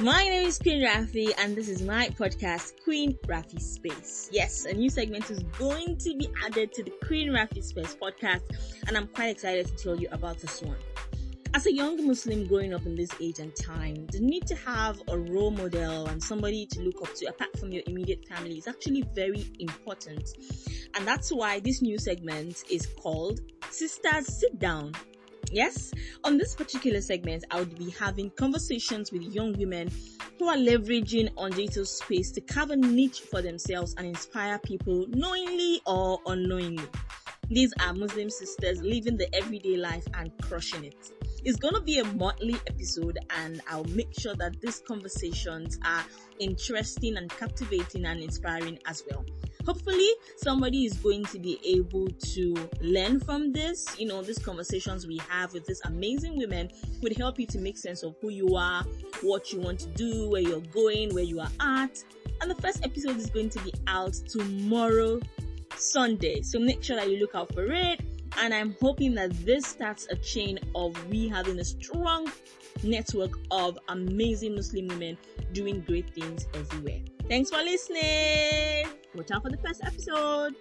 My name is Queen Rafi, and this is my podcast, Queen Rafi Space. Yes, a new segment is going to be added to the Queen Rafi Space podcast, and I'm quite excited to tell you about this one. As a young Muslim growing up in this age and time, the need to have a role model and somebody to look up to apart from your immediate family is actually very important. And that's why this new segment is called Sisters Sit Down Yes, on this particular segment, I would be having conversations with young women who are leveraging on digital space to carve a niche for themselves and inspire people knowingly or unknowingly. These are Muslim sisters living the everyday life and crushing it. It's to be a monthly episode, and I'll make sure that these conversations are interesting and captivating and inspiring as well hopefully somebody is going to be able to learn from this. You know these conversations we have with these amazing women would help you to make sense of who you are what you want to do where you're going where you are at. And the first episode is going to be out tomorrow sunday. So make sure that you look out for it. And i'm hoping that this starts a chain of we having a strong network of amazing muslim women doing great things everywhere. Thanks for listening. Watch out for the first episode.